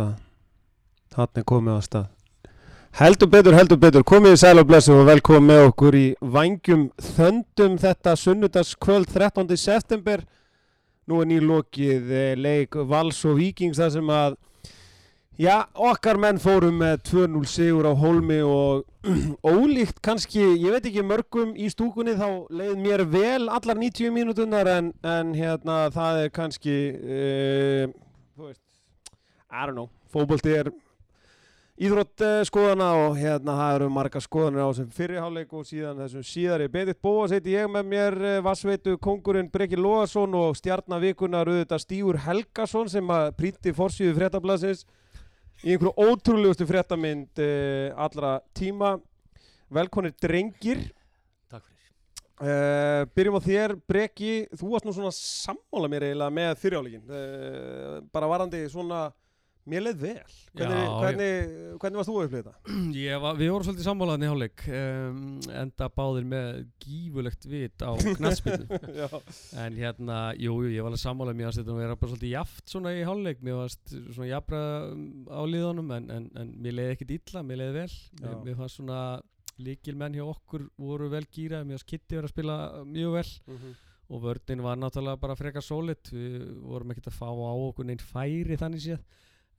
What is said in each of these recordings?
stað. Hann er komið á stað. Heldur betur, heldur betur, komið í sæl og blessu og velkomin með okkur í vangjum þöndum þetta sunnudagskvöld 13. september. Nú er nýlokið eh, leik Vals og Víkings þar sem að Já, okkar menn fórum með 2-0 sigur á Holmi og ólíkt kannski, ég veit ekki mörgum í stúkunni þá leið mér vel allar 90 mínútunar en, en hérna það er kannski, uh, I don't know, fókbólti er íþrótt uh, skoðana og hérna það eru marga skoðanir á sem fyrirháleik og síðan þessum síðari. Betið bóa seti ég með mér uh, vassveitu kongurinn Breki Lóðarsson og stjarnavikunar auðvitað Stígur Helgason sem að prýtti fórsíðu fréttablasins í einhverju ótrúlegustu fréttamind uh, allra tíma. Velkonir drengir. Takk fyrir. uh, byrjum á þér Breki, þú varst nú svona sammála mér eiginlega með fyrirjáleikin uh, bara varandi svona mér leið vel. Hvernig, Já, hvernig, hvernig varst þú að upplifa þetta? Ég var, við vorum svolítið sammálaðin í hálfleik um, enda báðir með gífulegt vit á knastspilnu Já, en hérna, jú, jú, ég var alveg sammálað mér að þetta vera bara svolítið jaft svona í hálfleik mér varst svona jafra á liðunum en, en, en mér leiði ekkit illa, mér leiði vel. Mér, mér fannst svona líkilmenn hjá okkur voru vel gýra, mér varst Kitty verið að spila mjög vel. Mhm. og vördin var náttúrulega bara frekar sólit við vorum ekkert að fá á okkur neinn færi þannig séð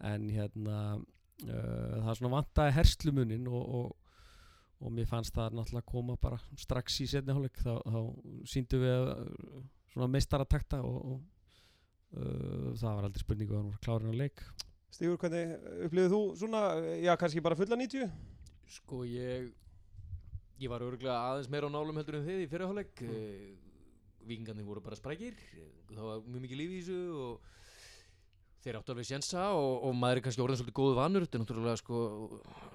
en hérna uh, það svona vantaði herslumunin og, og, og mér fannst það náttúrulega koma bara strax í setni hálfleik þá, þá síndum við uh, svona meistaratakta og, og uh, það var aldrei spurningu að hann var klárin á leik Stígur, hvernig upplifið þú svona, já kannski bara fulla 90? Sko ég Ég var örgulega aðeins meira á nálum heldur en þið í fyrirháleik mm. Víkingarnir voru bara sprækir Það var mjög mikið líf í þessu og þeir áttu alveg sjensa og, og maður er kannski orðin svolítið góðu vanur. Þetta er náttúrulega sko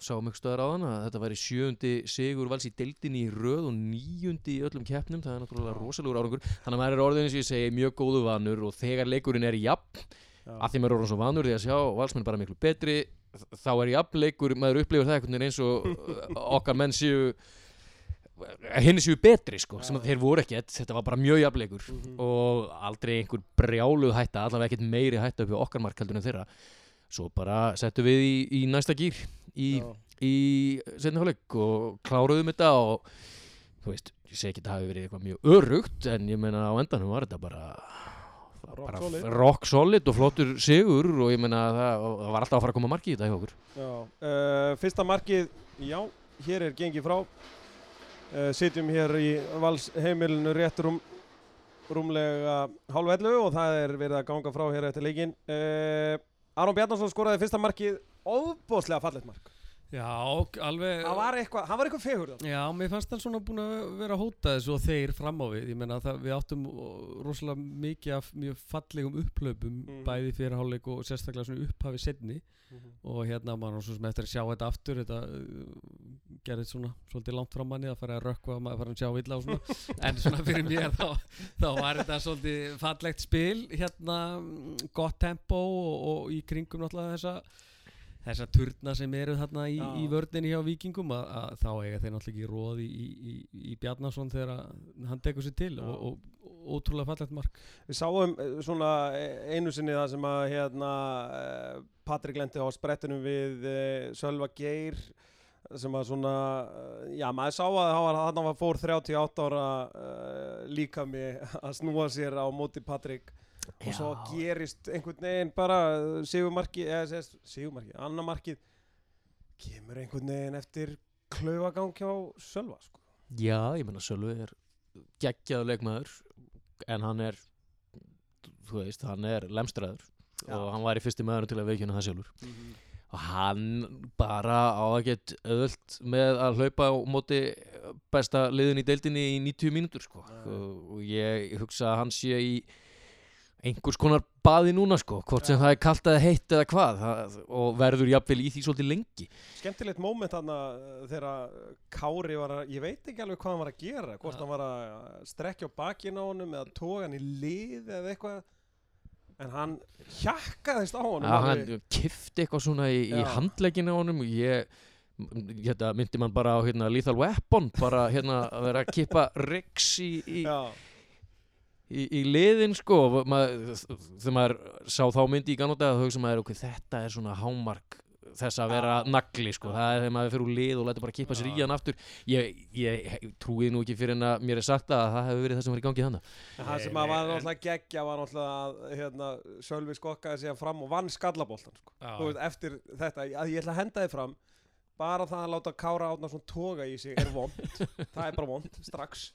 sáum ykkur stöðar á þann að þetta væri sjöundi sigur vals í deildinni í röð og níundi í öllum keppnum. Það er náttúrulega rosalegur árangur. Þannig að maður er orðin eins og ég segi mjög góðu vanur og þegar leikurinn er jafn Já. að því maður er orðin svo vanur því að sjá valsmenn bara miklu betri þá er jafnleikur, maður upplifir það einhvern veginn eins og okkar menn séu henni séu betri sko, sem þeir voru ekkert þetta var bara mjög jafnleikur Mhm. og aldrei einhver brjáluð hætta allavega ekkert meiri hætta upp í okkar mark heldur en þeirra svo bara settum við í, í næsta gýr í, í setni hálfleik og kláruðum þetta og þú veist, ég segi ekki að það hafi verið eitthvað mjög örugt en ég meina á endanum var þetta bara Rock bara solid. rock solid og flottur sigur og ég meina það, var alltaf að fara að koma marki í þetta hjá okkur uh, fyrsta markið, já, hér er gengið frá. Uh, sitjum hér í Vals heimilinu rétt rúm, rúmlega hálf 11 og það er verið að ganga frá hér eftir leikinn. Uh, Aron Bjarnarsson skoraði fyrsta markið, óbóðslega fallet mark. Já, alveg Það var eitthvað, hann var eitthvað fegur þarna. Já, mér fannst hann svona búin að vera að hóta þessu og þeir fram á við, ég meina það við áttum rosalega mikið af mjög fallegum upplöpum Mhm. bæði fyrir hálfleik og sérstaklega svona upphafi setni og hérna maður svo sem eftir að sjá þetta aftur þetta uh, gerði svona svolítið langt fram manni að fara að rökkva maður fara að sjá illa og svona en svona fyrir mér þá, þá var þetta svolítið fallegt spil hérna mm, gott tempo og, og í kringum náttúrulega þessa þessa turna sem eru þarna í, í vördinni hjá vikingum að, að þá eiga þeir náttúrulega ekki róð í, í, í, Bjarnason þegar hann tekur sér til Já. og, og, og ótrúlega fallegt mark. Við sáum eh, svona eh, einu sinni það sem að hérna eh, Patrik lendi á sprettunum við Sölva Geir sem að svona, já maður sá að hann var, var fór 38 ára uh, líka mig að snúa sér á móti Patrik og svo gerist einhvern veginn bara eh, sigumarkið, eða sigumarkið, annar markið kemur einhvern veginn eftir klaufagang hjá Sölva sko. Já, ég menna Sölvi er geggjaður leikmaður en hann er þú veist, hann er lemstraður og hann var í fyrsti maður til að veikjuna það sjálfur og hann bara á að get öðvöld með að hlaupa á móti besta liðin í deildinni í 90 mínútur sko. Já. og ég hugsa að hann sé í einhvers konar baði núna sko, hvort sem Já. það er kalt eða heitt eða hvað það, og verður jafnvel í því svolítið lengi skemmtilegt móment þarna uh, þegar Kári var að, ég veit ekki alveg hvað hann var að gera, hvort Ja. hann var að strekja á bakinn á honum eða toga hann í lið eða eitthvað en hann hjakkaðist á honum alveg. hann kifti eitthvað svona í, í Já. handlegginu á honum og ég hérna, myndi man bara á hérna, Lethal Weapon bara hérna að vera að kippa Rix í, í í, í liðin sko maður, þegar maður sá þá myndi í ganóta þá hugsa maður okkur þetta er svona hámark þess að vera nagli sko. Það er þegar maður fyrir úr lið og lætur bara kippa sér í hann aftur. Ég, ég trúið nú ekki fyrir en að mér er sagt að það hefur verið það sem var í gangi þannig það sem að var náttúrulega geggja var náttúrulega að hérna, Sölvi skokkaði sig fram og vann skallaboltan sko. Veist, eftir þetta, að ég ætla að henda þið fram bara það að láta Kára átna svona toga í sig er vond það er bara vond, strax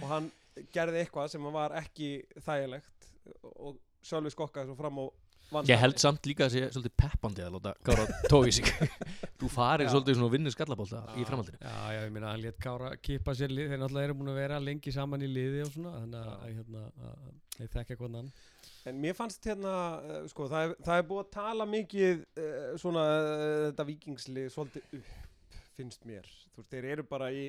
og hann gerði eitthvað sem var ekki þægilegt og Sölvi skokkaði svo fram og vann ég held samt líka að sé svolítið peppandi að láta Kára tói sig þú farir Já. svolítið svona vinnur skallabólta í Já. framhaldinu Já, já, ég meina hann létt Kára kippa sér lið, þeir náttúrulega eru búin að vera lengi saman í liði og svona, þannig að, að, hérna, að, að þeir þekka hvernig hann. En mér fannst hérna, uh, sko, það er, það er búið að tala mikið uh, svona uh, þetta vikingslið svolítið upp, finnst mér. Þú veist, þeir eru bara í,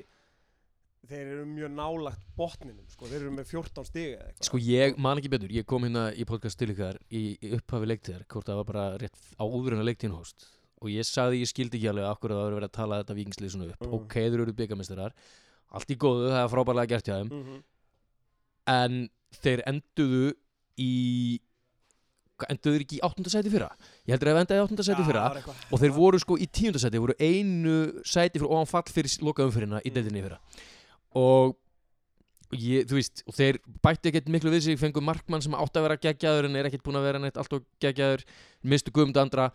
þeir eru mjög nálagt botninum, sko, þeir eru með 14 stig eða eitthvað. Sko ég man ekki betur, ég kom hérna í podcast til ykkar í, upphafi leiktíðar, hvort það var bara rétt áður en að leiktíðin hóst. Og ég sagði ég skildi ekki alveg akkur að það var verið að tala þetta vikingslið svona upp. Mm. ok, þeir eru byggamestrar, allt í góðu það er frábærlega gert hjá þeim, Mm -hmm. en þeir enduðu í hvað, enduðu þeir ekki í áttundasæti fyrra? Ég heldur að þeir endaði í áttundasæti fyrra. og þeir voru sko í tíundasæti, voru einu sæti fyrir ofan fall fyrir lokaumfyrirna í Mm. deildinni fyrra og ég, þú veist, og þeir bættu ekkert miklu við sig, fengu markmann sem átti að vera geggjaður en er ekkert búin að vera neitt allt og geggjaður, mistu guðmund andra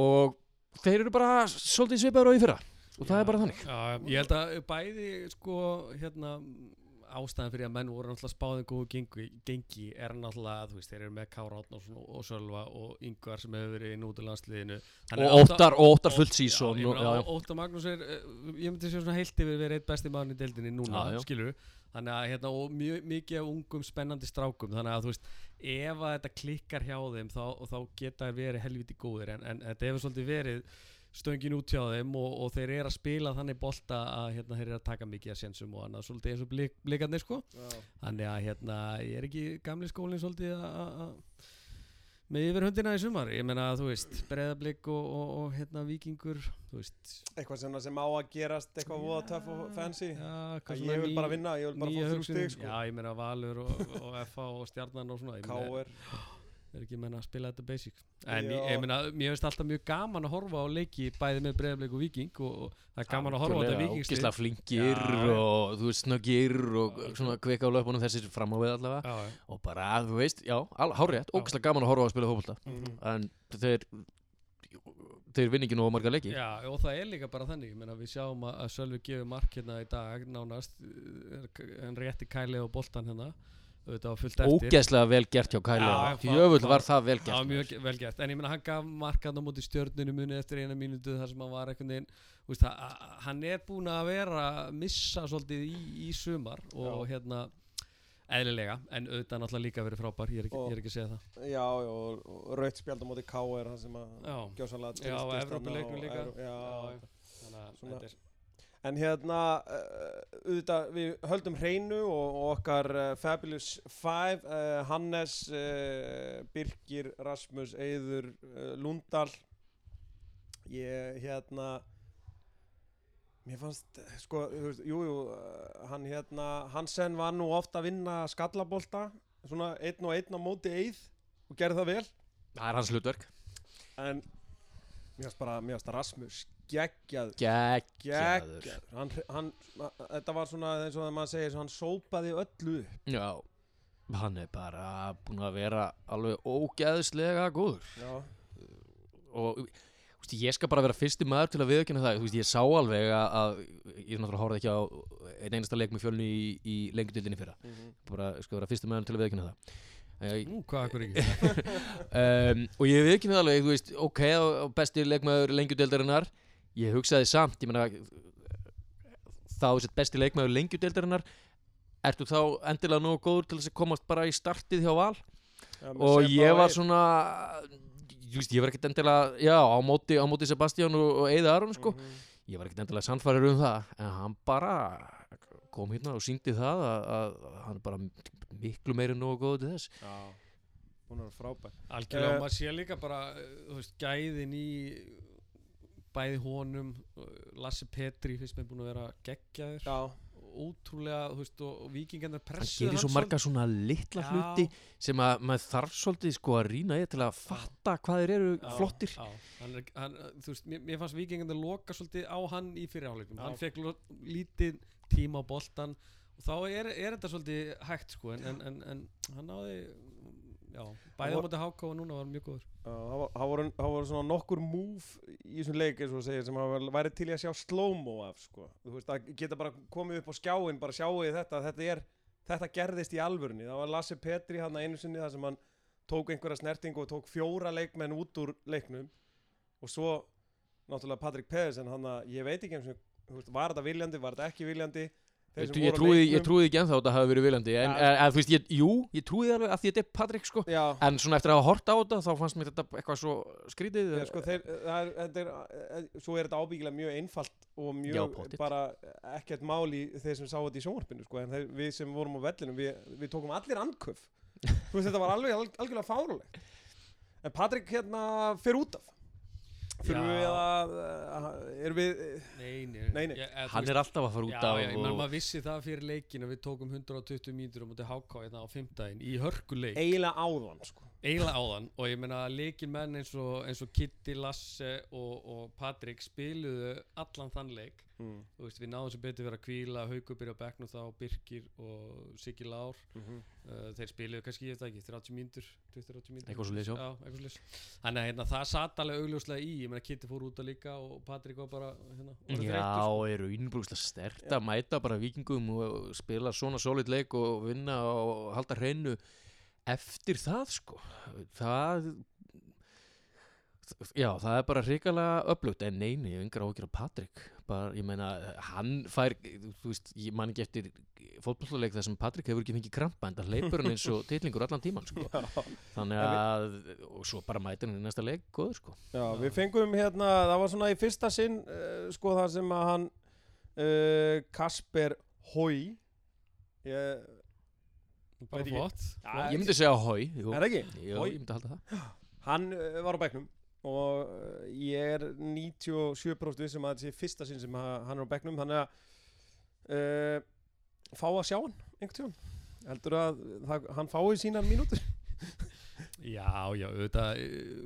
og þeir eru bara svolítið svipaður á í fyrra. Og það er bara þannig. Já, ég held að bæði, sko, hérna, ástæðan fyrir að menn voru náttúrulega spáðið góðu gengi, gengi er náttúrulega, veist, þeir eru með Kára Átnarsson og, og Sölva og Yngvar sem hefur verið í nútilandsliðinu. og óttar, óttar fullt já. Óttar Magnús er, eh, ég myndi séu svona heilt yfir verið eitt besti maður í deildinni núna, Já, já. skilur Þannig að, hérna, og mjög mikið ungum spennandi strákum, þannig að, þú veist, ef að þetta klikkar hjá þeim, þá, þá geta verið helviti góðir, en, en þetta hefur svolítið verið stöngin út hjá þeim og, og þeir eru að spila þannig bolta að, hérna, þeir eru að taka mikið að sénsum og annað, svolítið eins og blik, blikarnir, sko. Þannig að hérna, ég er ekki gamli skólinn svolítið að- að að- með yfir hundina í sumar ég meina þú veist, breyðablík og, og, og hérna vikingur þú veist Eitthvað sem, sem á að gerast, eitthvað voða töff og fancy. já, Að ég vil bara vinna, ég vil bara fá þrjú stig, sko. já, ég meina Valur og, og FH og Stjarnan og svona K.R. er ekki meina að spila þetta basic? En Já. ég, meina, mér finnst alltaf mjög gaman að horfa á leiki bæði með breyðablík og viking og, og það er gaman að horfa á þetta vikingslið Ógislega flinkir Já, og þú veist snöggir og svona kvika á löpunum þessir fram á við allavega. Já, og bara, þú veist, já, hárétt, Já. ógislega gaman að horfa á að spila fókbalta Mhm. en þeir þeir vinni ekki nógu marga leiki. Já, og það er líka bara þannig, ég meina við sjáum að, Sölvi gefur mark hérna í dag nánast, en rétti kæli og boltan hérna, ógeðslega vel gert hjá Kæli Já, já, það- var það vel Já, gert mjög vel gert, en ég meina hann gaf markaðn á móti stjörnunu muni eftir eina mínútu þar sem hann var veginn, þú veist, hann er búinn að vera missa svolítið í, í sumar og hérna, eðlilega, en auðvitað náttúrulega líka verið frábær, ég er ekki, Og- ég er ekki að segja það. Já, og, og raut spjald á móti K.R. hann sem að Já, gjósanlega Já, og og líka. Já, Já, þannig að þetta er, En hérna, uh, auðvitað, við höldum hreinu og, og okkar uh, Fabulous Five, uh, Hannes, Birkir, Rasmus, Eyður, Lundal. Ég, hérna, mér fannst, sko, þú veist, jú, jú, uh, hann hérna, Hansen var nú ofta að vinna skallabolta, svona einn og einn á móti Eyð og gerði það vel. það er hans hlutverk En mér fannst bara, mér fannst Rasmus geggjað geggjaður. Hann, hann, þetta var svona eins og það maður segir hann sópaði öllu já, hann er bara búin að vera alveg ógeðslega góður. Já, og veist, ég skal bara vera fyrsti maður til að viðkynna það. Veist, ég sá alveg að, ég náttúrulega horfði ekki á einn einasta leik með fjölni í, í lengdildinni fyrra. Bara skal vera fyrsti maður til að viðkynna það. Nú, hvað akkur ekki? um, og ég viðkynna alveg, þú veist, ok og besti leikmaður lengjudeldarinnar ég hugsaði samt, ég meina þá sett besti leikmaður lengjudeldarinnar ertu þá endilega nógu góður til þess að komast bara í startið hjá Val? Já og ég var svona veist, ég var ekkert endilega já, á móti, á móti Sebastian og, og Eða Aron sko, Mhm. ég var ekkert endilega sannfærir um það, en hann bara kom hérna og síndi það að, að, að hann er bara miklu meiri nógu góður til þess. Já, hún er frábær. Algjörlega, og maður sé líka bara eh, þú veist, gæðin í bæði honum uh, Lassi Petri finnst mér búin að vera geggjaður. Já, ótrúlega þú veist, og, og vikingarnir hann gerir svo marga svona litla Já. hluti sem að maður þarf svolítið sko að rýna í til að fatta hvað þeir eru Já, flottir. já, hann er, hann, þú veist, mér, mér fannst vikingarnir loka svolítið á hann í fyrirháleikum hann fekk lítið tíma á boltan og þá er, er þetta svolítið hægt sko en, en, en, en hann náði já, bæði á móti háká og núna var hann mjög góður. Það voru, svona nokkur move í þessum leik sem að væri til í að sjá slow-mo af sko. Þú veist, það geta bara komið upp á skjáin bara sjáu þetta, þetta er þetta gerðist í alvörunni, það var Lasse Petri hann einu sinni þar sem hann tók einhverja snertingu og tók fjóra leikmenn út úr leiknum. Og svo náttúrulega Patrik Pedersen hann að ég veit ekki eins og var þetta viljandi, var þetta ekki viljandi Trú- ég, trúi, ég leiknum- trúi ekki ennþá að þetta hafi verið viljandi en, Ja. en, þú veist, ég, jú, ég trúi alveg að því þetta er Patrik sko. Já, en svona eftir að hafa hort á þetta þá fannst mér þetta eitthvað svo skrítið Já, sko, þeir, það er, þetta er, eh, svo er þetta ábyggilega mjög einfalt og Já, mjög pottitt. bara ekkert mál í þeir sem sá þetta í sjónvarpinu sko, en þeir, við sem vorum á vellinum við, við tókum allir andköf. Þú veist, þetta var alveg alg, algjörlega fárulegt en Patrik hérna fyrir út af Já. við að, erum við nei, nei, Nei, nei. Ég, eða, hann veist, er alltaf að fara út já, af já, ég meina og, maður vissi það fyrir leikin að við tókum 120 mínútur á móti háká hérna á fimmtæðin í hörkuleik eiginlega áðan sko. Eiginlega áðan og ég meina leikin menn eins og, eins og Kitty, Lasse og, og Patrik spiluðu allan þann leik mm. veist, við náðum sem betur vera að kvíla Haukur byrja á bekknum þá, Birkir og Siggi Lár Mm -hmm. uh, þeir spiluðu kannski, ég veit ekki, 30 mínútur 20-30 mínútur Eitthvað eitthvað svoleiðis. þannig að hérna, það satt alveg augljóslega í ég meina Kitty fór út að líka og Patrik var bara hérna, Já, sko. eru innbrúkslega stert að mæta bara vikingum og spila svona solid leik og vinna og halda hreinu eftir það sko það já, það er bara hrikalega öflugt. En neini, ég hef yngra áhyggjur af Patrik bara, ég meina, hann fær þú veist, ég man ekki eftir fótballleik þar sem Patrik hefur ekki fengið krampa en það leipur hann eins og titlingur allan tíman sko. þannig að, og svo bara mætir hann í næsta leik, góður sko. Já, við fengum hérna, það var svona í fyrsta sinn uh, sko það sem að hann uh, Kasper Hói ég, bara flott, ég myndi segja hói, er ekki? Hoi. ég myndi halda það. Hann uh, var á bekknum og uh, ég er 97% vissum að þetta sé fyrsta sinn sem ha- hann er á bekknum. Þannig að uh, fá að sjá hann einhvern tíðan heldur að það, hann fái sína mínútur. Já, já, auðvitað eh,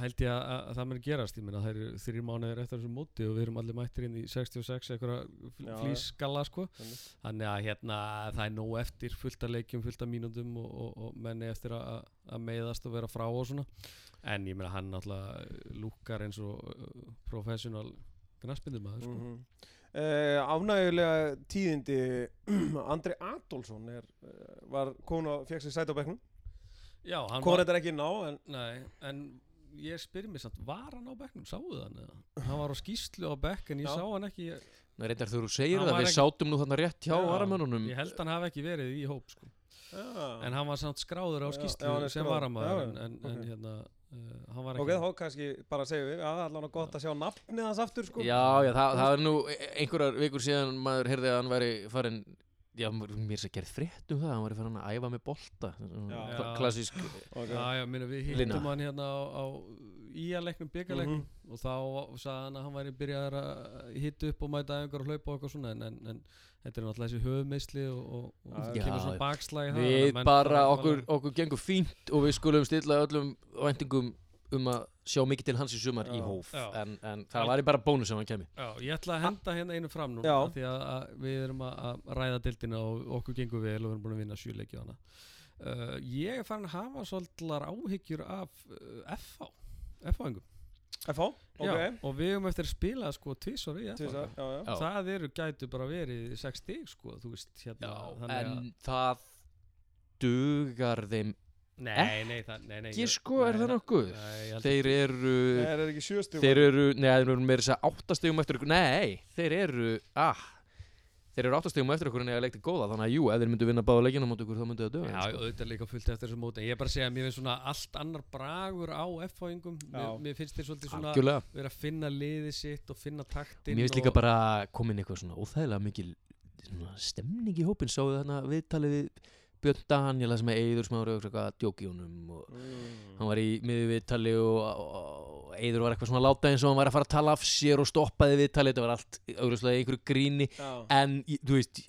held ég að, að það muni gerast ég meina það eru þrjir mánuðir eftir þessu móti og við erum allir mættir inn í 66 eitthvað Já, flýsskalla sko Þannig. að hérna það er nóg eftir fullt af leikjum, fullt af mínútum og, og, og menni eftir að, að meiðast og vera frá og svona en ég meina hann náttúrulega lúkar eins og uh, professional knaspindur maður sko. mm -hmm. uh, Ánægulega tíðindi Andri Adolfsson er, uh, var konu og fekk sér bekknum Já, hann konu var, þetta er ekki ná en nei, en ég spyr mér samt, var hann á bekknum, sáðu það hann eða? Hann var á skýslu á bekk en ég Já. sá hann ekki, ég, Nei, reyndar þú segir Hann það, var við ekki- sátum nú þarna rétt hjá Já, varamönnunum ég held hann hafi ekki verið í hóp sko. já. en hann var samt skráður á Já, skýslu já, hann er sem skráður. varamæður Já, en, en, en ok. hérna uh, hann var ok, ekki þá kannski bara segjum við að það er allavega gott að sjá nafnið hans aftur sko Já, já, það, það er nú einhverjar vikur síðan maður heyrði að hann væri farin Já, mér sér gerð frétt um það hann væri farin að æfa með bolta Já. Kla- Klassísk Ok. Já, já, minna, við hittum hann hérna á, á íaleiknum, byggarleiknum Mhm. og þá sagði hann að hann væri byrjaður að hitta upp og mæta einhver og hlaupa og eitthvað svona en, en, en þetta er náttúrulega þessi höfumeisli og, og, og Já, kemur svona bakslægi Við bara, okkur, okkur gengur fínt og við skulum stilla öllum væntingum um að sjá mikið til hans í sumar í Já. hóf Já. en, en það væri bara bónus sem hann kemi Já, ég ætla að henda hérna einu fram núna Já. því að, að við erum að, að ræða dildina og okkur gengur vel og við erum búin að vinna sjuleiki á hana uh, Ég er farin að hafa svolítlar áhyggjur af uh, FH FH-engum FH, ok Já, og við höfum eftir að spila sko tvisvar í FH. Það eru gætu bara verið 6 stig sko, þú veist hérna en það dugar þeim Nei, nei, það, nei, nei ekki sko, er nei, það nokkuð? Nei, Þeir eru Nei, er það ekki sjöstum Þeir eru, neða, þeir eru meira þess að áttastegum eftir ykkur Nei, þeir eru, ah Þeir eru áttastegum eftir ykkur en ég leikti góða Þannig að jú, ef þeir myndu vinna báða leikina mot ykkur þá myndu það döga Já, sko. auðvitað líka fullt eftir þessu móti. En Ég er bara að segja að mér finnst svona allt annar bragur á F-fáingum. Mér, mér finnst þeir svolítið svona Algjörlega. vera að finna liðið sitt og finna taktin Mér finnst líka bara komin eitthvað svona óþægilega mikil svona stemning í hópin Sáðu þarna viðtalið við Björn Daniela sem er sem var eitthvað að djóki honum og Mm. hann var í miður viðtali og, og Eiður var eitthvað svona láta eins og hann var að fara að tala af sér og stoppaði viðtali þetta var allt augljóslega í einhverju gríni Já. en í- þú veist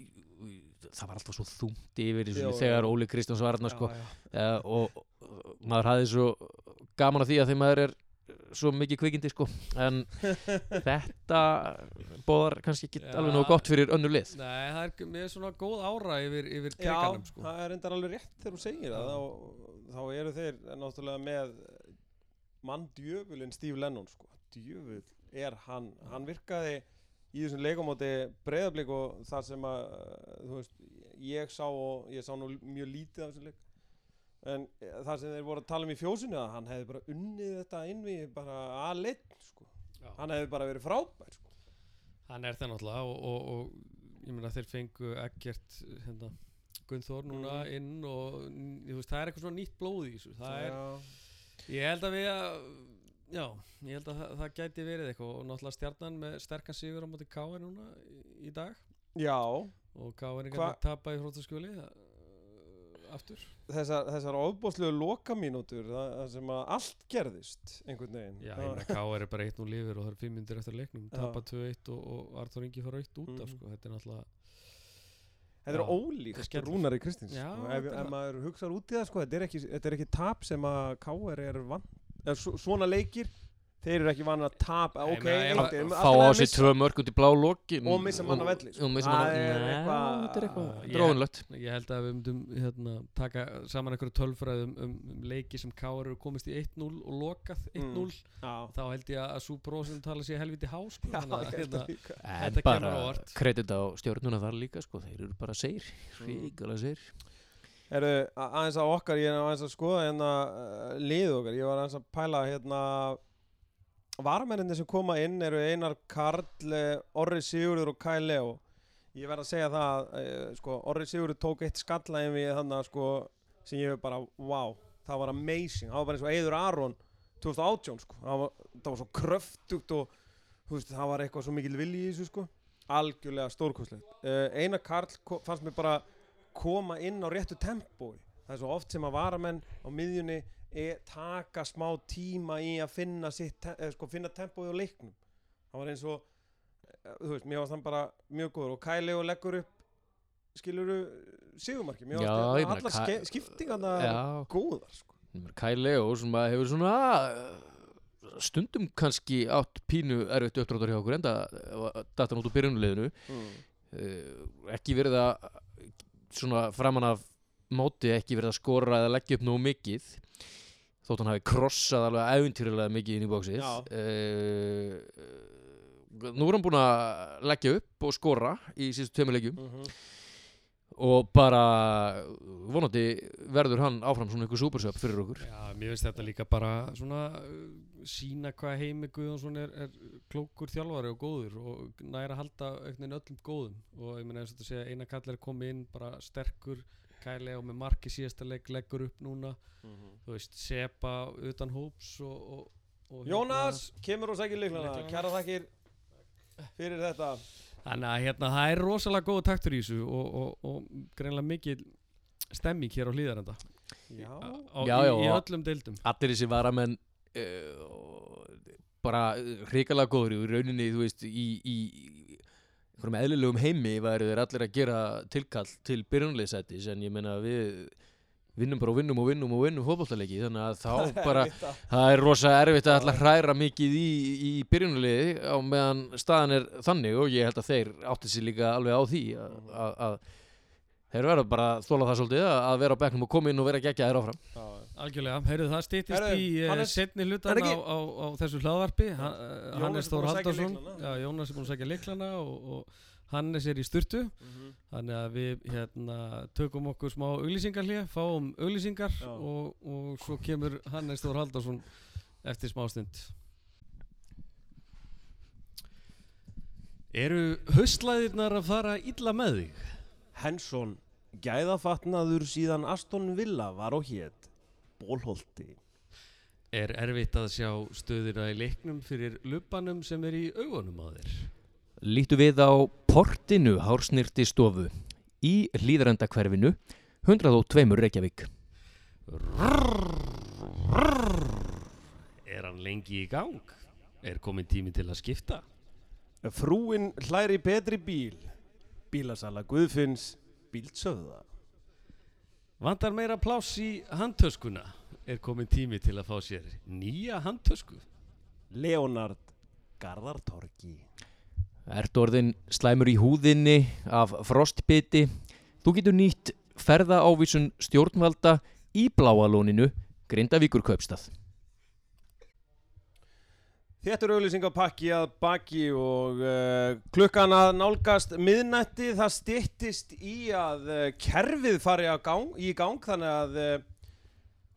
það var alltaf svo þungt yfir Já, þegar já. Óli Kristjáns var þarna sko, uh, og og maður hafði svo gaman að því að því maður er svo mikið kvikindi sko en þetta bóðar kannski ekki Já. alveg nógu gott fyrir önnur lið Nei, það er mér svona góð ára yfir, yfir Já, kriganum sko. það er endar alveg rétt þegar þú segir það þá, þá eru þeir náttúrulega með mann djöfulinn Steve Lennon sko. djöful er hann hann virkaði í þessum leikamóti breyðablík og þar sem að þú veist, ég sá og ég sá nú mjög lítið af þessum leik en eh, þar sem þeir voru að tala um í fjósinu að hann hefði bara unnið þetta inn við bara að leitt sko. Hann hefði bara verið frábær sko. Hann er það náttúrulega og, og, og ég meina þeir fengu ekkert hérna, Gunnþór núna Mhm. inn og veist, það er eitthvað svona nýtt blóð í þessu það er, ég held að við að já, ég held að það, það gæti verið eitthvað og náttúrulega stjarnan með sterkan sigur á móti K.R. núna í, í dag Já, og K.R. Hva- ekki tapa í hróttaskjöli aftur þessar, þessar ofbóðslegu lokamínútur það, sem að allt gerðist einhvern veginn Já, ég meina K.R. er bara 1-0 lifir og það er 5 minnir eftir leiknum Já. tapa 2-1 og, og Arthur Ingi fara 1 út af Mhm. sko, þetta er náttúrulega Þetta er ólíkt. Rúnari Kristins Já, ef, ef maður hugsaður út í það sko, þetta, er ekki, þetta er ekki tap sem að KR er vann eða svo- svona leikir þeir eru ekki vann að tapa. Ok, meina, ef eitt að- er- fá á sig tvö mörg út í blá loki Og missa mann af velli, sko. og missa Það er eitthvað- eitthvað Ég- held að við myndum hérna, taka saman einhverju tölfræðum um, um leiki sem K.R. eru komist í 1-0 og lokað 1-0 Já, þá held ég að svo prósum tala sér helviti há sko, hérna, en bara á kredit á stjórnuna þar líka sko, þeir eru bara segir Mm. ríkulega segir Eru aðeins að okkar, ég er aðeins að skoða hérna uh, lið okkar, ég var aðeins að pæla hérna varamenninni sem koma inn eru Einar Karl, eh, Orri Sigurður og Kai Leo. Ég verð að segja það uh, sko, Orri Sigurður tók eitt skalla inn við þannig sko, sem ég bara, wow það var amazing, það var bara eins og Eiður Aron 2018 sko, það var, það var svo kröftugt og veist, það var eitthvað svo mikil vilji í þessu sko. Algjörlega stórkostlegt. Uh, Einar Karl fannst mér bara koma inn á réttu tempói. Það er svo oft sem að varamenn á miðjunni taka smá tíma í að finna sitt, eh, sko, finna tempói á leiknum. Það var eins og eh, þú veist, mér varst hann bara mjög góður og Kæli og leggur upp skiluru sigumarki mér varst meina, allar Ka- Já, góðar sko. Kai Leo sem að hefur svona stundum kannski átt pínu erfitt uppdráttar hjá okkur enda datan út úr byrjunuleginu mm. uh, ekki verið að svona framan af móti ekki verið að skora eða leggja upp nógu mikið þótt hann hafi krossað alveg ævintýrilega mikið inn í bóksið uh, nú er hann búinn að leggja upp og skora í síðustu tveimur leikjum. Mm og bara vonandi verður hann áfram svona ykkur súpersöp fyrir okkur. Já, mér finnst þetta líka bara svona uh, sína hvað Heimi Guðjónsson er, er klókur þjálfari og góður og næra að halda öllum góðum. Og ég meina eins og þetta segja eina kall er komið inn bara sterkur kælega og með marki síðasta leik leggur upp núna. Þú veist, sepa utan hóps og, og, og Jónas, kemur og líklana Lyklana. kæra þakkir fyrir þetta. Þannig að hérna, það er rosalega góð taktur í þessu og, og, og greinlega mikil stemming hér á hlýðarenda já, á, Já, í, já, í öllum deildum. allir þessi varamenn uh, bara hrikalega góður í rauninni þú veist í, í einhverjum eðlilegum heimi væri þeir allir að gera tilkall til byrjunleysætis en ég meina við vinnum bara og vinnum og vinnum og vinnum fótbollaleiki þannig að þá bara það er rosa erfitt að alltaf hræra mikið í, í byrjunarliði á meðan staðan er þannig og ég held að þeir átti sér líka alveg á því að, þeir verða bara þóla það svolítið að, vera á bekknum og koma inn og vera geggja þér áfram Já, Algjörlega, heyrðu það stýttist Heyrðu, í uh, Hannes, setni hlutan á, á, á þessu hlaðvarpi. Ha, Jónas Hannes er Þór Haldarsson Jónas er búin að segja liklana og, og Hannes er í styrtu Mhm. þannig að við hérna, tökum okkur smá auglýsingar hlið, fáum auglýsingar og, og svo kemur Hannes Þór Haldarsson eftir smástund Eru haustlæðirnar að fara illa með þig? Hensson, gæðafatnaður síðan Aston Villa var á hétt Bólholti Er erfitt að sjá stöðina í leiknum fyrir lupanum sem er í augunum á þér? Lítu við á Portinu hársnirti stofu í hlýðrandakverfinu 102 Reykjavík Er hann lengi í gang? Er komin tími til að skipta? Frúin hlæri betri bíl Bílasala Guðfinns Bílsöða Vantar meira pláss í handtöskuna? Er komin tími til að fá sér nýja handtösku? Leonard Garðartorgi Ertu orðin slæmur í húðinni af frostbiti? Þú getur nýtt ferðaávísun stjórnvalda í bláalóninu Grindavíkur kaupstað. Þetta er auðlýsingapakki að baki og uh, klukkan að nálgast miðnætti það styttist í að uh, kerfið fari gang, í gang þannig að uh,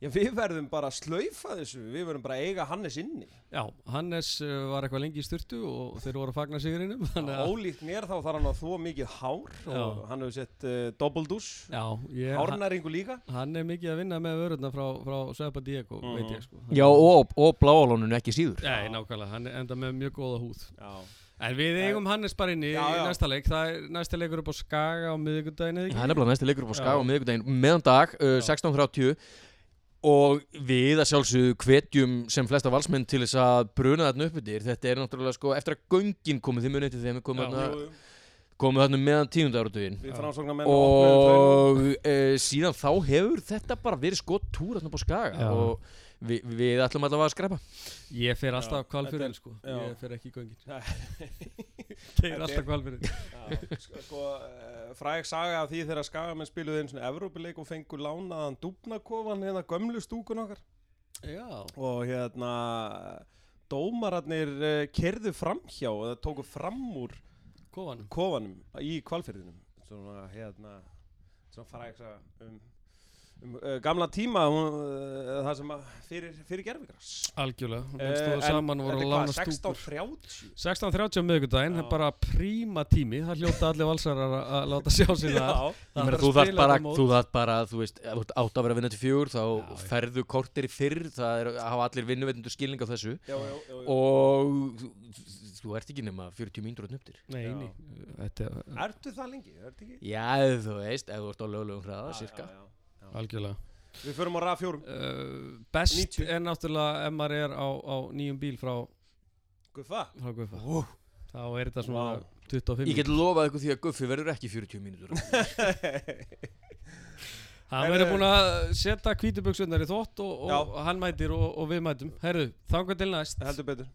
já, við verðum bara að slaufa þessu, við verðum bara að eiga Hannes inni. Já, Hannes uh, var eitthvað lengi í styrtu og þeir voru að fagna sigurinnum Ólíkt mér þá þarf hann að þó mikið hár og Já. hann hefur sett uh, dobbeldús, hann, hárnæringu líka. hann er mikið að vinna með vörurna frá, frá Söpa Diego, Mhm. veit ég sko Já, og, og bláalóninu ekki síður. Nei, nákvæmlega, hann enda með mjög góða húð Já. En við eigum Hannes bara inni Já, í næsta leik Það er næsta leikur upp á Skaga á ekki? Það er nefnilega næsti leikur upp á skaga á miðvikudaginn meðan dag, uh, Já. 16.30 og við að sjálfsögðu hvetjum sem flesta valsmenn til þess að bruna þarna upp yfir. Þetta er náttúrulega sko eftir að göngin komið þið munið til þeim komið þarna, meðan framsóknarmenn opnuðum þau. og uh, síðan þá hefur þetta bara verið skott túr þarna upp á skaga Já. og vi, við ætlum allavega að skrepa Ég fer alltaf kvalfyrir sko. Ég fer ekki í göngin. Keir alltaf kvalfyrir sko, sko uh, fræg saga af því þegar skagamenn spiluðu einu svona Evrópuleik og fengu lánaðan dúbnakofan hérna gömlu stúkun okkar. Já, og hérna dómararnir uh, kerðu framhjá eða tóku fram úr kofanum. kofanum í kvalfyrðinum svona hérna svona fræg saga um, um uh, gamla tíma hún, uh, það sem að fyrir, fyrir gerfigras Algjörlega, Eh, uh, stóðu en saman og voru lána stúkur 16.30 16.30 á miðvikudaginn, það Já. er bara príma tími Það hljóta allir valsarar að- láta sjá sig það Já, þú að þarf spila bara, þú þarf bara, þú veist, átt að vera að vinna til fjögur þá Já, já. ferðu kortir í fyrr, það er að hafa allir vinnuveitundur skilning á þessu já, já, já, já. og þú, ert ekki nema 40 mínútur að nöptir. Nei, Já. nei, þetta er Ertu það lengi? Ertu ekki? Já, þú veist, ef þú ert á lögulegum hraða, Já, cirka. Algjörlega. Við förum á raf fjórum. Uh, Best 90. er náttúrulega ef maður er á, á nýjum bíl frá, Guffa? frá Guðfa Ó, Þá er þetta svona Vá. 25 Ég get lofað ykkur því að Guffi verður ekki 40 mínútur. Hann verður búin að setja kvítuböksunar í þvott og, og hann mætir og, og við mætum. Herðu, þangar til næst. Heldur betur